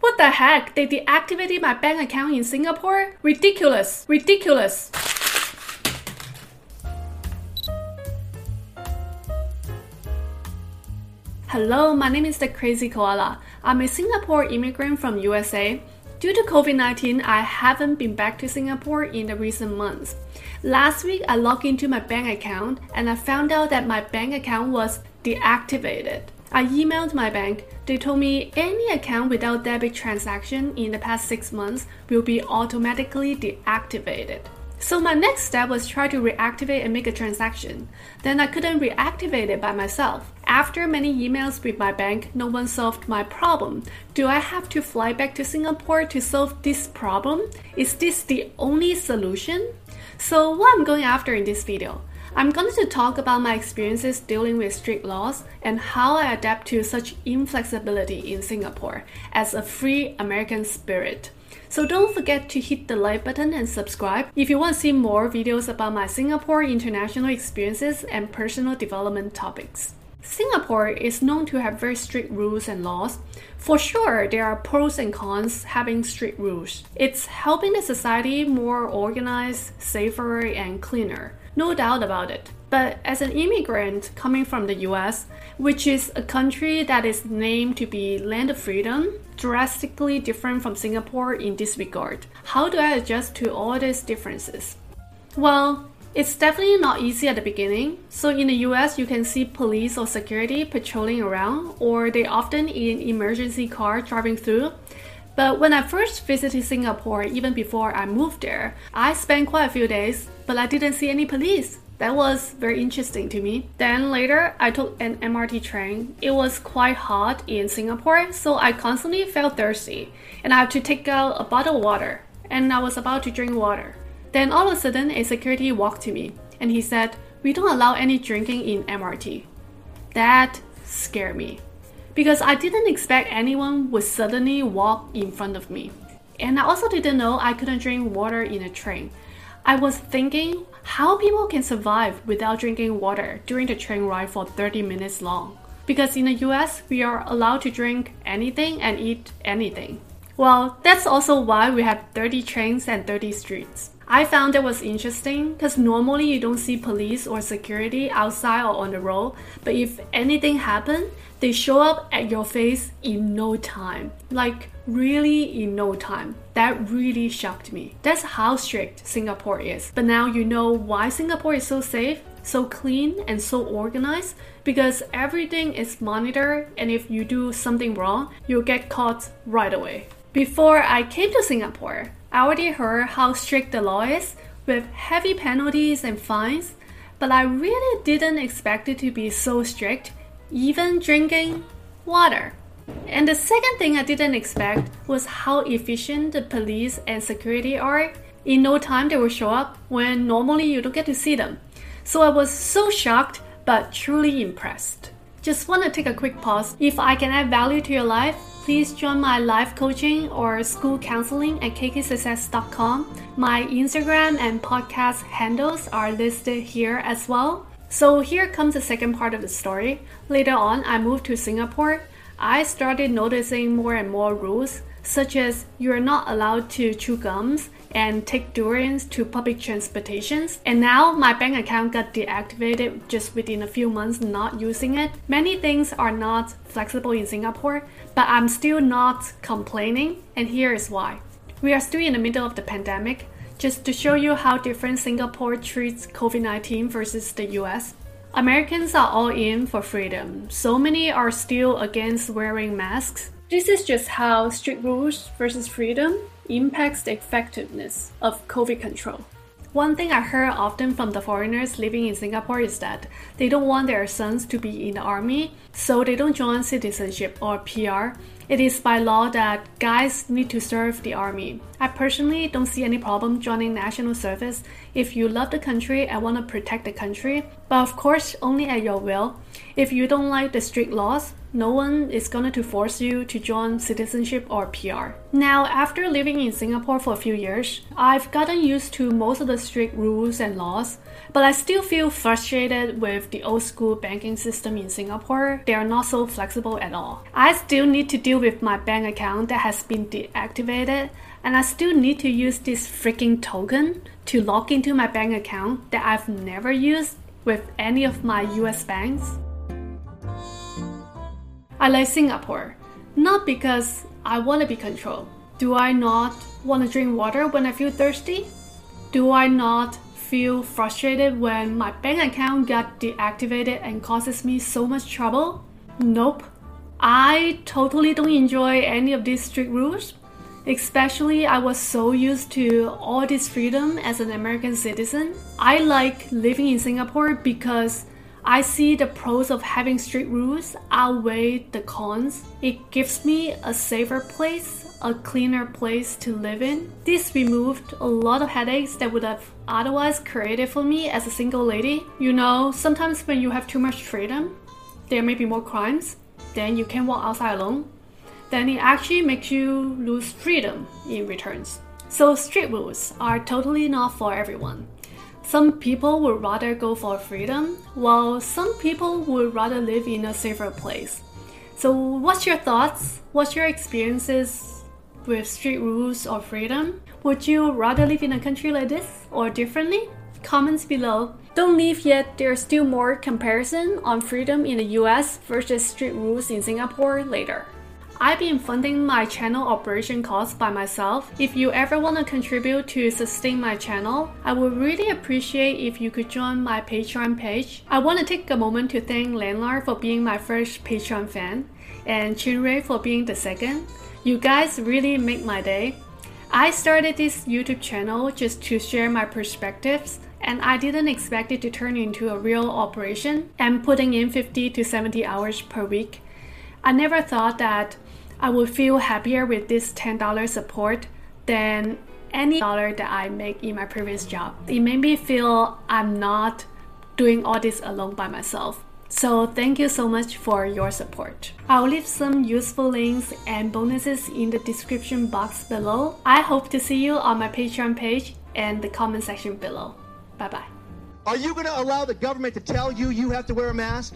What the heck? They deactivated my bank account in Singapore? Ridiculous! Ridiculous! Hello, my name is the Krazy Koala. I'm a Singapore immigrant from USA. Due to COVID 19, I haven't been back to Singapore in the recent months. Last week, I logged into my bank account and I found out that my bank account was deactivated. I emailed my bank. They told me any account without debit transaction in the past six months will be automatically deactivated. So my next step was try to reactivate and make a transaction. Then I couldn't reactivate it by myself. After many emails with my bank, no one solved my problem. Do I have to fly back to Singapore to solve this problem? Is this the only solution? So what I'm going after in this video? I'm going to talk about my experiences dealing with strict laws and how I adapt to such inflexibility in Singapore as a free American spirit. So don't forget to hit the like button and subscribe if you want to see more videos about my Singapore international experiences and personal development topics. Singapore is known to have very strict rules and laws. For sure, there are pros and cons having strict rules. It's helping the society more organized, safer, and cleaner. No doubt about it. But as an immigrant coming from the US, which is a country that is named to be land of freedom, drastically different from Singapore in this regard. How do I adjust to all these differences? Well, it's definitely not easy at the beginning. So in the US, you can see police or security patrolling around, or they often in emergency car driving through. But when I first visited Singapore, even before I moved there, I spent quite a few days, but I didn't see any police. That was very interesting to me. Then later, I took an MRT train. It was quite hot in Singapore, so I constantly felt thirsty, and I had to take out a bottle of water. And I was about to drink water. Then all of a sudden, a security walked to me, and he said, "We don't allow any drinking in MRT." That scared me, because I didn't expect anyone would suddenly walk in front of me. And I also didn't know I couldn't drink water in a train. I was thinking how people can survive without drinking water during the train ride for 30 minutes long. Because in the US, we are allowed to drink anything and eat anything. Well, that's also why we have 30 trains and 30 streets. I found it was interesting because normally you don't see police or security outside or on the road, but if anything happened, they show up at your face in no time. Like, really in no time. That really shocked me. That's how strict Singapore is. But now you know why Singapore is so safe, so clean, and so organized because everything is monitored, and if you do something wrong, you'll get caught right away. Before I came to Singapore, I already heard how strict the law is with heavy penalties and fines, but I really didn't expect it to be so strict, even drinking water. And the second thing I didn't expect was how efficient the police and security are. In no time, they will show up when normally you don't get to see them. So I was so shocked but truly impressed. Just want to take a quick pause. If I can add value to your life, please join my life coaching or school counseling at kksuccess.com. My Instagram and podcast handles are listed here as well. So here comes the second part of the story. Later on, I moved to Singapore. I started noticing more and more rules, such as you are not allowed to chew gums and take durians to public transportations. And now my bank account got deactivated just within a few months not using it. Many things are not flexible in Singapore, but I'm still not complaining, and here is why. We are still in the middle of the pandemic. Just to show you how different Singapore treats COVID 19 versus the US. Americans are all in for freedom. So many are still against wearing masks. This is just how strict rules versus freedom impacts the effectiveness of COVID control. One thing I heard often from the foreigners living in Singapore is that they don't want their sons to be in the army, so they don't join citizenship or PR. It is by law that guys need to serve the army. I personally don't see any problem joining national service if you love the country and want to protect the country, but of course only at your will. If you don't like the strict laws, no one is going to force you to join citizenship or PR. Now, after living in Singapore for a few years, I've gotten used to most of the strict rules and laws, but I still feel frustrated with the old school banking system in Singapore. They are not so flexible at all. I still need to deal with my bank account that has been deactivated, and I still need to use this freaking token to log into my bank account that I've never used with any of my US banks. I like Singapore, not because I want to be controlled. Do I not want to drink water when I feel thirsty? Do I not feel frustrated when my bank account got deactivated and causes me so much trouble? Nope. I totally don't enjoy any of these strict rules. Especially, I was so used to all this freedom as an American citizen. I like living in Singapore because I see the pros of having strict rules outweigh the cons. It gives me a safer place, a cleaner place to live in. This removed a lot of headaches that would have otherwise created for me as a single lady. You know, sometimes when you have too much freedom, there may be more crimes, then you can walk outside alone. Then it actually makes you lose freedom in returns. So, street rules are totally not for everyone. Some people would rather go for freedom, while some people would rather live in a safer place. So, what's your thoughts? What's your experiences with street rules or freedom? Would you rather live in a country like this or differently? Comments below. Don't leave yet, there's still more comparison on freedom in the US versus strict rules in Singapore later. I've been funding my channel operation costs by myself. If you ever want to contribute to sustain my channel, I would really appreciate if you could join my Patreon page. I want to take a moment to thank Landlord for being my first Patreon fan and Chinray for being the second. You guys really make my day. I started this YouTube channel just to share my perspectives and I didn't expect it to turn into a real operation and putting in 50 to 70 hours per week. I never thought that I would feel happier with this $10 support than any dollar that I make in my previous job. It made me feel I'm not doing all this alone by myself. So thank you so much for your support. I'll leave some useful links and bonuses in the description box below. I hope to see you on my Patreon page and the comment section below. Bye bye. Are you going to allow the government to tell you you have to wear a mask?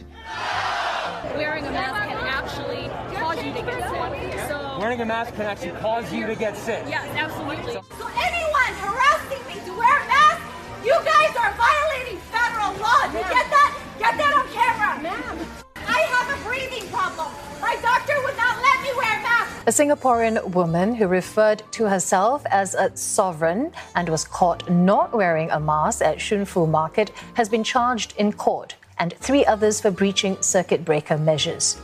Wearing a mask can actually cause you to get sick. So Wearing a mask can actually cause you to get sick. yes, absolutely. So anyone harassing me to wear a mask, you guys are violating federal law. You get that? Get that A Singaporean woman who referred to herself as a sovereign and was caught not wearing a mask at Shunfu Market has been charged in court, and three others for breaching circuit breaker measures.